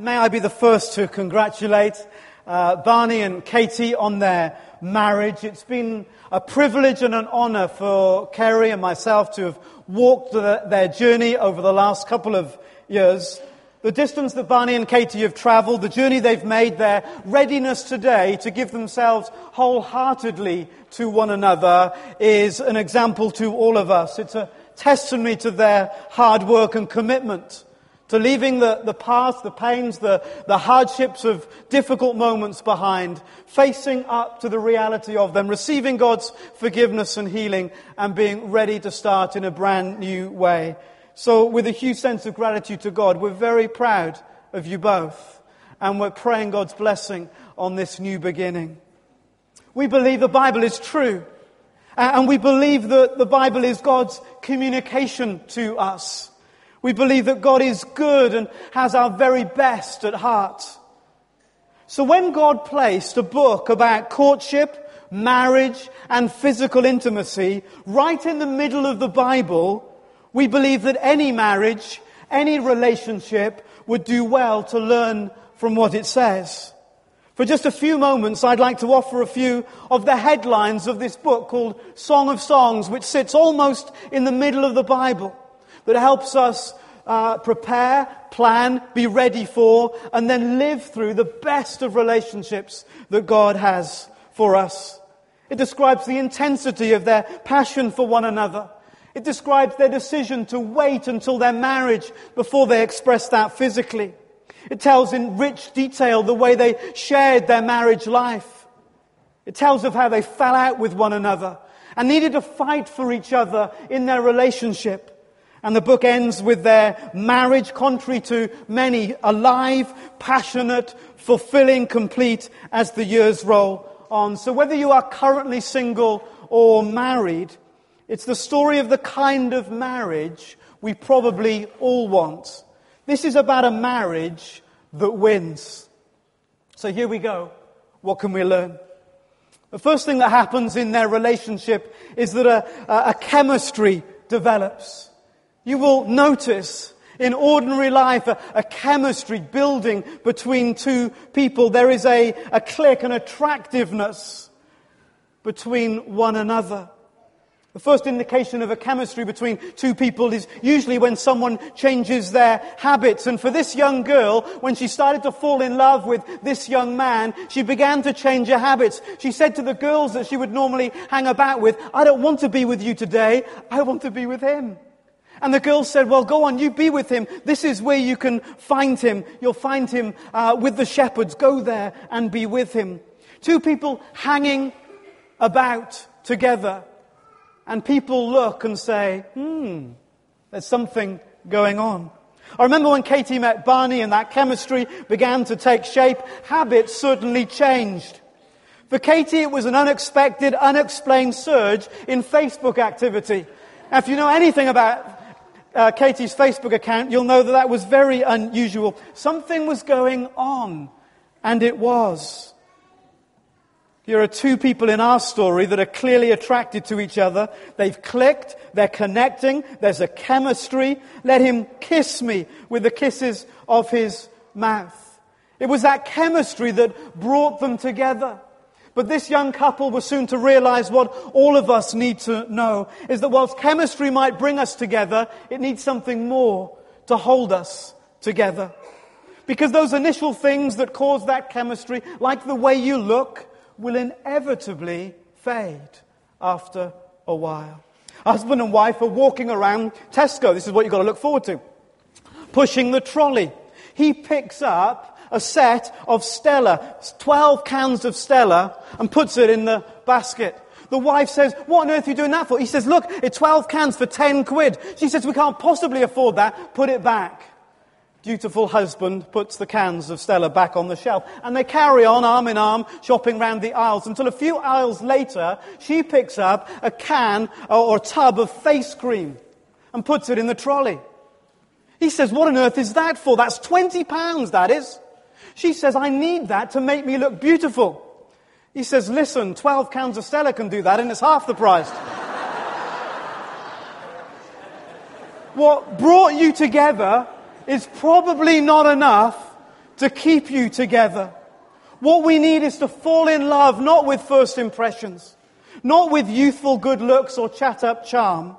may I be the first to congratulate uh, Barney and Katie on their marriage. It's been a privilege and an honor for Kerry and myself to have walked the, their journey over the last couple of years. The distance that Barney and Katie have traveled, the journey they've made, their readiness today to give themselves wholeheartedly to one another is an example to all of us. It's a testimony to their hard work and commitment to leaving the, the past, the pains, the, the hardships of difficult moments behind, facing up to the reality of them, receiving God's forgiveness and healing, and being ready to start in a brand new way. So, with a huge sense of gratitude to God, we're very proud of you both, and we're praying God's blessing on this new beginning. We believe the Bible is true, and we believe that the Bible is God's communication to us. We believe that God is good and has our very best at heart. So when God placed a book about courtship, marriage, and physical intimacy right in the middle of the Bible, we believe that any marriage, any relationship would do well to learn from what it says. For just a few moments, I'd like to offer a few of the headlines of this book called Song of Songs, which sits almost in the middle of the Bible that helps us uh, prepare, plan, be ready for, and then live through the best of relationships that God has for us. It describes the intensity of their passion for one another. It describes their decision to wait until their marriage before they express that physically. It tells in rich detail the way they shared their marriage life. It tells of how they fell out with one another and needed to fight for each other in their relationship. And the book ends with their marriage, contrary to many, alive, passionate, fulfilling, complete as the years roll on. So whether you are currently single or married, it's the story of the kind of marriage we probably all want. This is about a marriage that wins. So here we go. What can we learn? The first thing that happens in their relationship is that a, a, chemistry develops. You will notice in ordinary life a, a, chemistry building between two people. There is a, a click, an attractiveness between one another. The first indication of a chemistry between two people is usually when someone changes their habits. And for this young girl, when she started to fall in love with this young man, she began to change her habits. She said to the girls that she would normally hang about with, I don't want to be with you today. I want to be with him. And the girl said, Well, go on, you be with him. This is where you can find him. You'll find him uh, with the shepherds. Go there and be with him. Two people hanging about together. And people look and say, Hmm, there's something going on. I remember when Katie met Barney and that chemistry began to take shape, habits certainly changed. For Katie, it was an unexpected, unexplained surge in Facebook activity. Now, if you know anything about uh, Katie's Facebook account, you'll know that that was very unusual. Something was going on, and it was. Here are two people in our story that are clearly attracted to each other. They've clicked, they're connecting, there's a chemistry. Let him kiss me with the kisses of his mouth. It was that chemistry that brought them together. But this young couple was soon to realize what all of us need to know is that whilst chemistry might bring us together, it needs something more to hold us together. Because those initial things that cause that chemistry, like the way you look, will inevitably fade after a while. Husband and wife are walking around Tesco. This is what you've got to look forward to. Pushing the trolley. He picks up a set of Stella, 12 cans of Stella, and puts it in the basket. The wife says, What on earth are you doing that for? He says, Look, it's 12 cans for 10 quid. She says, We can't possibly afford that. Put it back. Dutiful husband puts the cans of Stella back on the shelf. And they carry on arm in arm, shopping round the aisles until a few aisles later, she picks up a can or a tub of face cream and puts it in the trolley. He says, What on earth is that for? That's 20 pounds, that is. She says, I need that to make me look beautiful. He says, listen, 12 cans of Stella can do that and it's half the price. what brought you together is probably not enough to keep you together. What we need is to fall in love not with first impressions, not with youthful good looks or chat up charm.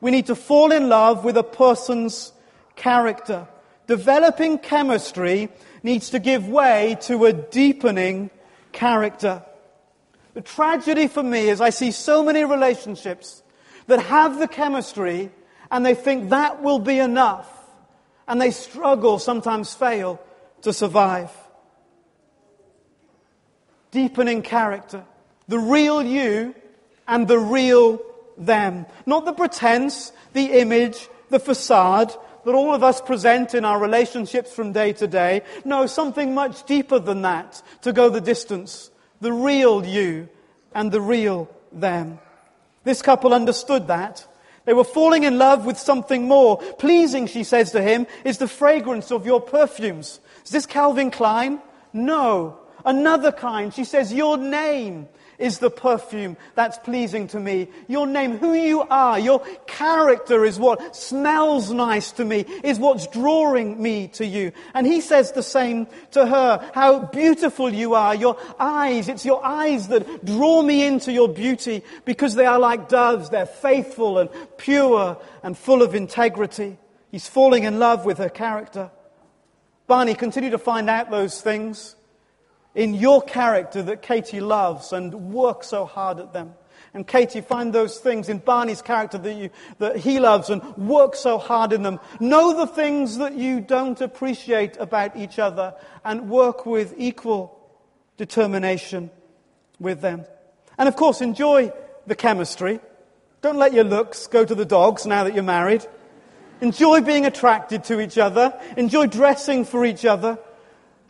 We need to fall in love with a person's character. Developing chemistry needs to give way to a deepening character. The tragedy for me is I see so many relationships that have the chemistry and they think that will be enough. And they struggle, sometimes fail, to survive. Deepening character. The real you and the real them. Not the pretense, the image, the facade that all of us present in our relationships from day to day. No, something much deeper than that to go the distance. The real you and the real them. This couple understood that. They were falling in love with something more. Pleasing, she says to him, is the fragrance of your perfumes. Is this Calvin Klein? No. Another kind. She says, your name is the perfume that's pleasing to me. Your name, who you are, your character is what smells nice to me, is what's drawing me to you. And he says the same to her, how beautiful you are, your eyes, it's your eyes that draw me into your beauty because they are like doves, they're faithful and pure and full of integrity. He's falling in love with her character. Barney, continue to find out those things in your character that Katie loves and works so hard at them. And Katie, find those things in Barney's character that, you, that he loves and work so hard in them. Know the things that you don't appreciate about each other and work with equal determination with them. And of course, enjoy the chemistry. Don't let your looks go to the dogs now that you're married. Enjoy being attracted to each other. Enjoy dressing for each other.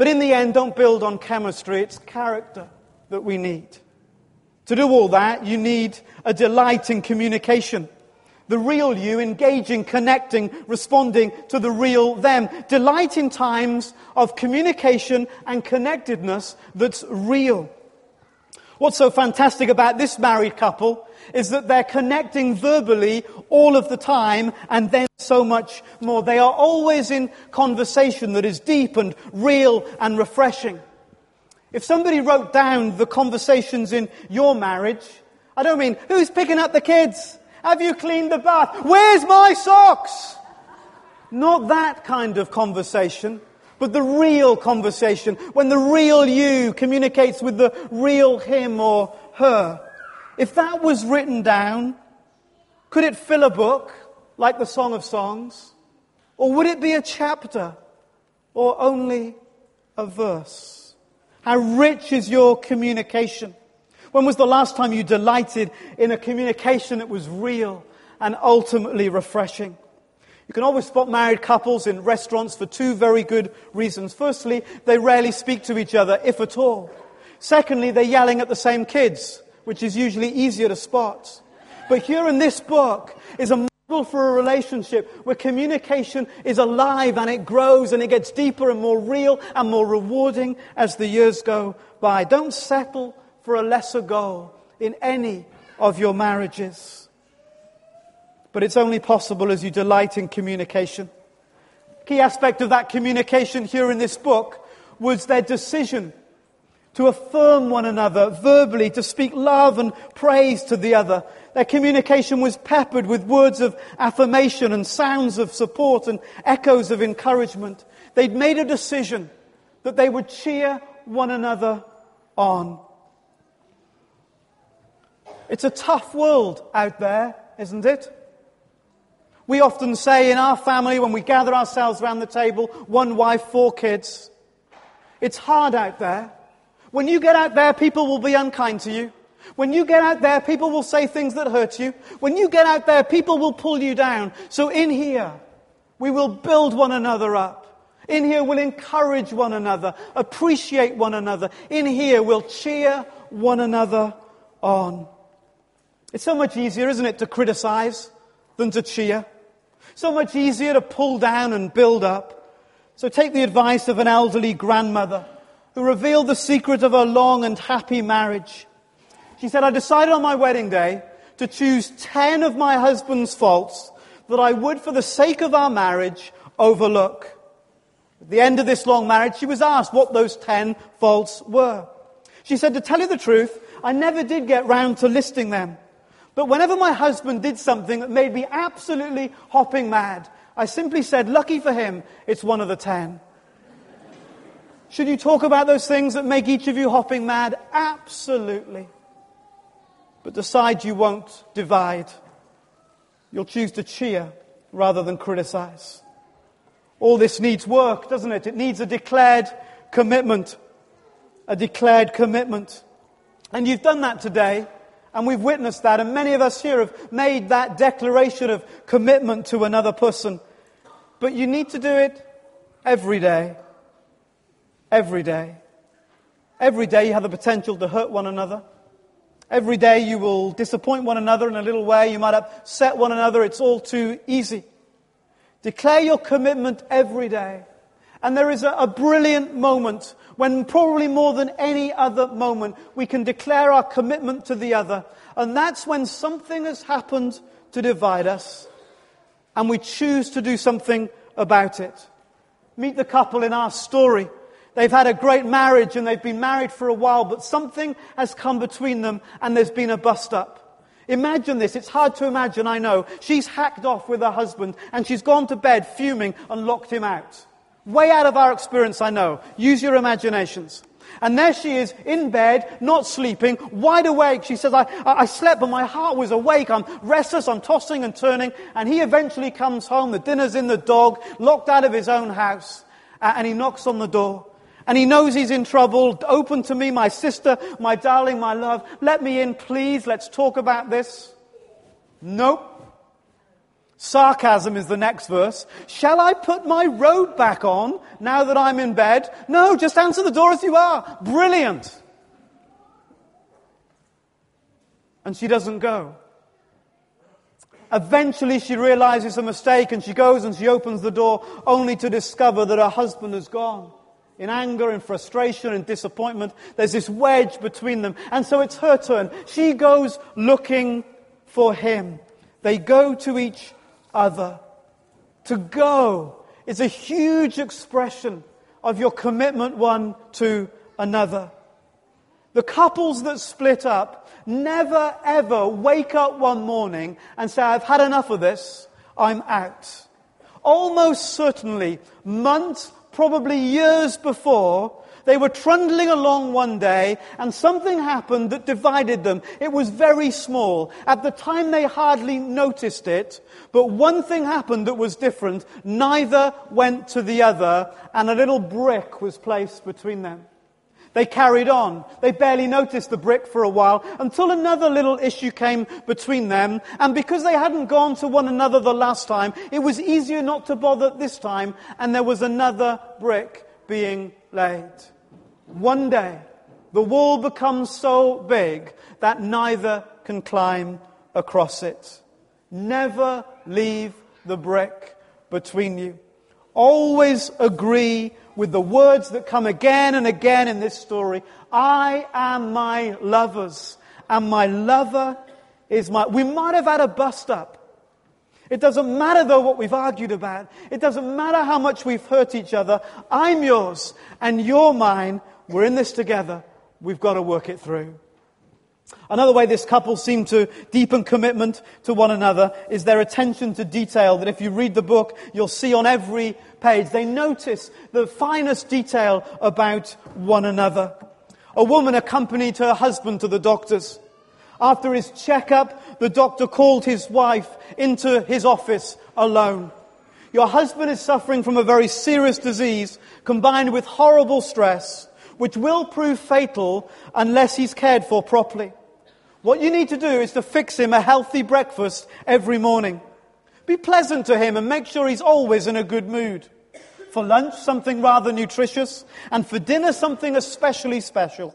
But in the end, don't build on chemistry, it's character that we need. To do all that, you need a delight in communication. The real you engaging, connecting, responding to the real them. Delight in times of communication and connectedness that's real. What's so fantastic about this married couple is that they're connecting verbally all of the time and then so much more. They are always in conversation that is deep and real and refreshing. If somebody wrote down the conversations in your marriage, I don't mean, who's picking up the kids? Have you cleaned the bath? Where's my socks? Not that kind of conversation, but the real conversation, when the real you communicates with the real him or her. If that was written down, could it fill a book like the Song of Songs? Or would it be a chapter or only a verse? How rich is your communication? When was the last time you delighted in a communication that was real and ultimately refreshing? You can always spot married couples in restaurants for two very good reasons. Firstly, they rarely speak to each other, if at all. Secondly, they're yelling at the same kids which is usually easier to spot. But here in this book is a model for a relationship where communication is alive and it grows and it gets deeper and more real and more rewarding as the years go by. Don't settle for a lesser goal in any of your marriages. But it's only possible as you delight in communication. Key aspect of that communication here in this book was their decision to affirm one another verbally, to speak love and praise to the other. Their communication was peppered with words of affirmation and sounds of support and echoes of encouragement. They'd made a decision that they would cheer one another on. It's a tough world out there, isn't it? We often say in our family when we gather ourselves around the table, one wife, four kids, it's hard out there. When you get out there, people will be unkind to you. When you get out there, people will say things that hurt you. When you get out there, people will pull you down. So in here, we will build one another up. In here, we'll encourage one another, appreciate one another. In here, we'll cheer one another on. It's so much easier, isn't it, to criticize than to cheer? So much easier to pull down and build up. So take the advice of an elderly grandmother who revealed the secret of her long and happy marriage. She said, I decided on my wedding day to choose 10 of my husband's faults that I would, for the sake of our marriage, overlook. At the end of this long marriage, she was asked what those ten faults were. She said, To tell you the truth, I never did get round to listing them. But whenever my husband did something that made me absolutely hopping mad, I simply said, Lucky for him, it's one of the ten. Should you talk about those things that make each of you hopping mad? Absolutely. But decide you won't divide. You'll choose to cheer rather than criticize. All this needs work, doesn't it? It needs a declared commitment. A declared commitment. And you've done that today, and we've witnessed that, and many of us here have made that declaration of commitment to another person. But you need to do it every day. Every day. Every day you have the potential to hurt one another. Every day you will disappoint one another in a little way. You might upset one another. It's all too easy. Declare your commitment every day. And there is a, a, brilliant moment when, probably more than any other moment, we can declare our commitment to the other. And that's when something has happened to divide us, and we choose to do something about it. Meet the couple in our story. They've had a great marriage and they've been married for a while, but something has come between them and there's been a bust up. Imagine this. It's hard to imagine, I know. She's hacked off with her husband and she's gone to bed fuming and locked him out. Way out of our experience, I know. Use your imaginations. And there she is in bed, not sleeping, wide awake. She says, I, I slept, but my heart was awake. I'm restless. I'm tossing and turning. And he eventually comes home. The dinner's in the dog, locked out of his own house. And he knocks on the door. And he knows he's in trouble. Open to me, my sister, my darling, my love. Let me in, please. Let's talk about this. Nope. Sarcasm is the next verse. Shall I put my robe back on now that I'm in bed? No, just answer the door as you are. Brilliant. And she doesn't go. Eventually she realizes a mistake and she goes and she opens the door only to discover that her husband has gone in anger, in frustration, in disappointment. There's this wedge between them. And so it's her turn. She goes looking for him. They go to each other. To go is a huge expression of your commitment one to another. The couples that split up never ever wake up one morning and say, I've had enough of this, I'm out. Almost certainly, months probably years before, they were trundling along one day and something happened that divided them. It was very small. At the time they hardly noticed it, but one thing happened that was different. Neither went to the other and a little brick was placed between them. They carried on. They barely noticed the brick for a while until another little issue came between them. And because they hadn't gone to one another the last time, it was easier not to bother this time. And there was another brick being laid. One day, the wall becomes so big that neither can climb across it. Never leave the brick between you. Always agree with the words that come again and again in this story. I am my lover's, and my lover is my. We might have had a bust up. It doesn't matter though what we've argued about. It doesn't matter how much we've hurt each other. I'm yours and you're mine. We're in this together. We've got to work it through. Another way this couple seem to deepen commitment to one another is their attention to detail that if you read the book, you'll see on every page. They notice the finest detail about one another. A woman accompanied her husband to the doctor's. After his checkup, the doctor called his wife into his office alone. Your husband is suffering from a very serious disease combined with horrible stress, which will prove fatal unless he's cared for properly. What you need to do is to fix him a healthy breakfast every morning. Be pleasant to him and make sure he's always in a good mood. For lunch, something rather nutritious, and for dinner, something especially special.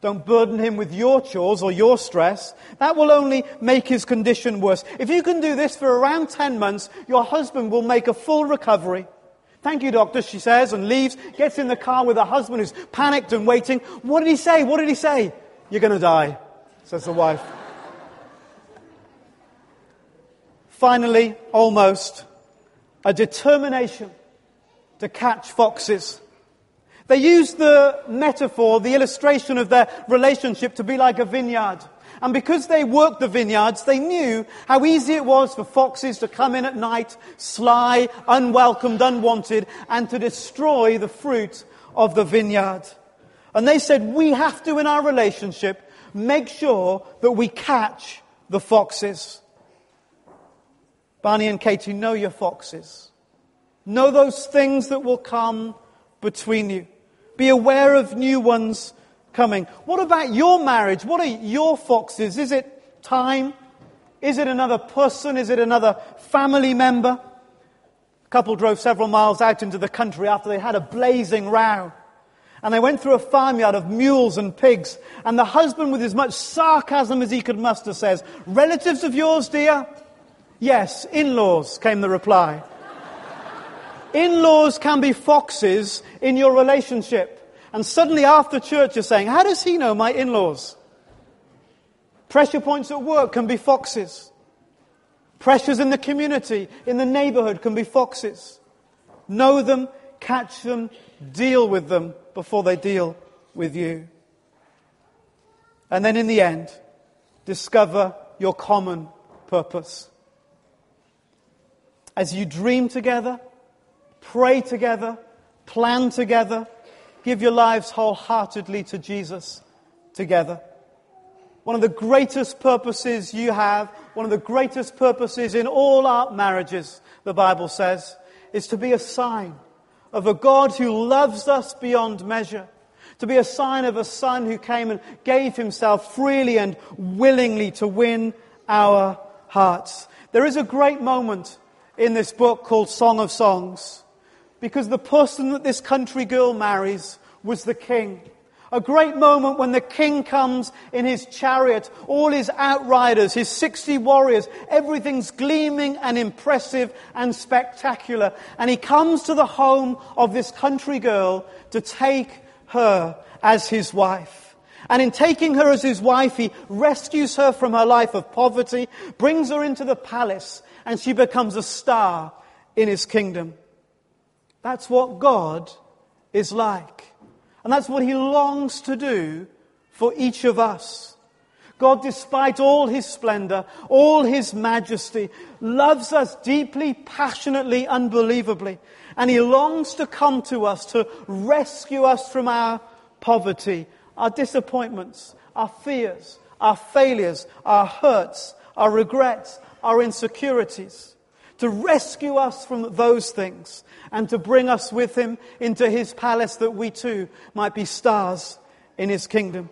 Don't burden him with your chores or your stress. That will only make his condition worse. If you can do this for around 10 months, your husband will make a full recovery. Thank you, doctor, she says, and leaves, gets in the car with her husband who's panicked and waiting. What did he say? What did he say? You're going to die says the wife. Finally, almost, a determination to catch foxes. They used the metaphor, the illustration of their relationship to be like a vineyard. And because they worked the vineyards, they knew how easy it was for foxes to come in at night, sly, unwelcomed, unwanted, and to destroy the fruit of the vineyard. And they said, we have to, in our relationship, make sure that we catch the foxes. Barney and Katie, know your foxes. Know those things that will come between you. Be aware of new ones coming. What about your marriage? What are your foxes? Is it time? Is it another person? Is it another family member? A couple drove several miles out into the country after they had a blazing row. And they went through a farmyard of mules and pigs. And the husband, with as much sarcasm as he could muster, says, Relatives of yours, dear? Yes, in laws, came the reply. in laws can be foxes in your relationship. And suddenly after church you're saying, how does he know my in-laws? Pressure points at work can be foxes. Pressures in the community, in the neighborhood can be foxes. Know them, catch them, deal with them before they deal with you. And then in the end, discover your common purpose. As you dream together, pray together, plan together, give your lives wholeheartedly to Jesus together. One of the greatest purposes you have, one of the greatest purposes in all our marriages, the Bible says, is to be a sign of a God who loves us beyond measure. To be a sign of a son who came and gave himself freely and willingly to win our hearts. There is a great moment in this book called Song of Songs because the person that this country girl marries was the king. A great moment when the king comes in his chariot, all his outriders, his 60 warriors, everything's gleaming and impressive and spectacular. And he comes to the home of this country girl to take her as his wife. And in taking her as his wife, he rescues her from her life of poverty, brings her into the palace, and she becomes a star in his kingdom. That's what God is like. And that's what he longs to do for each of us. God, despite all his splendor, all his majesty, loves us deeply, passionately, unbelievably. And he longs to come to us to rescue us from our poverty, our disappointments, our fears, our failures, our hurts, our regrets, our insecurities to rescue us from those things and to bring us with him into his palace that we too might be stars in his kingdom.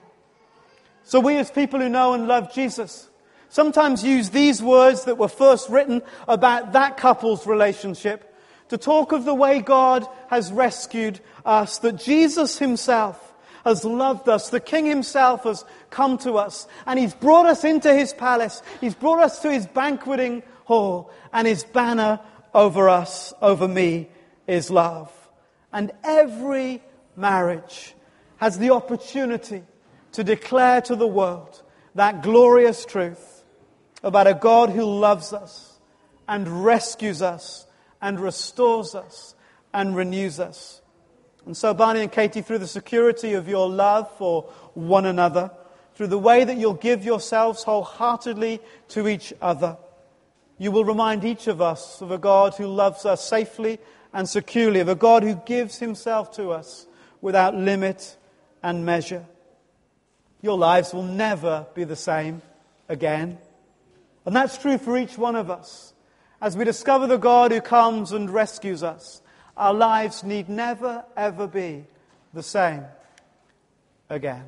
So we as people who know and love Jesus sometimes use these words that were first written about that couple's relationship to talk of the way God has rescued us, that Jesus himself has loved us. The King himself has come to us and he's brought us into his palace. He's brought us to his banqueting hall and his banner over us, over me, is love. And every marriage has the opportunity to declare to the world that glorious truth about a God who loves us and rescues us and restores us and renews us. And so, Barney and Katie, through the security of your love for one another, through the way that you'll give yourselves wholeheartedly to each other, you will remind each of us of a God who loves us safely and securely, of a God who gives himself to us without limit and measure. Your lives will never be the same again. And that's true for each one of us. As we discover the God who comes and rescues us, our lives need never, ever be the same again.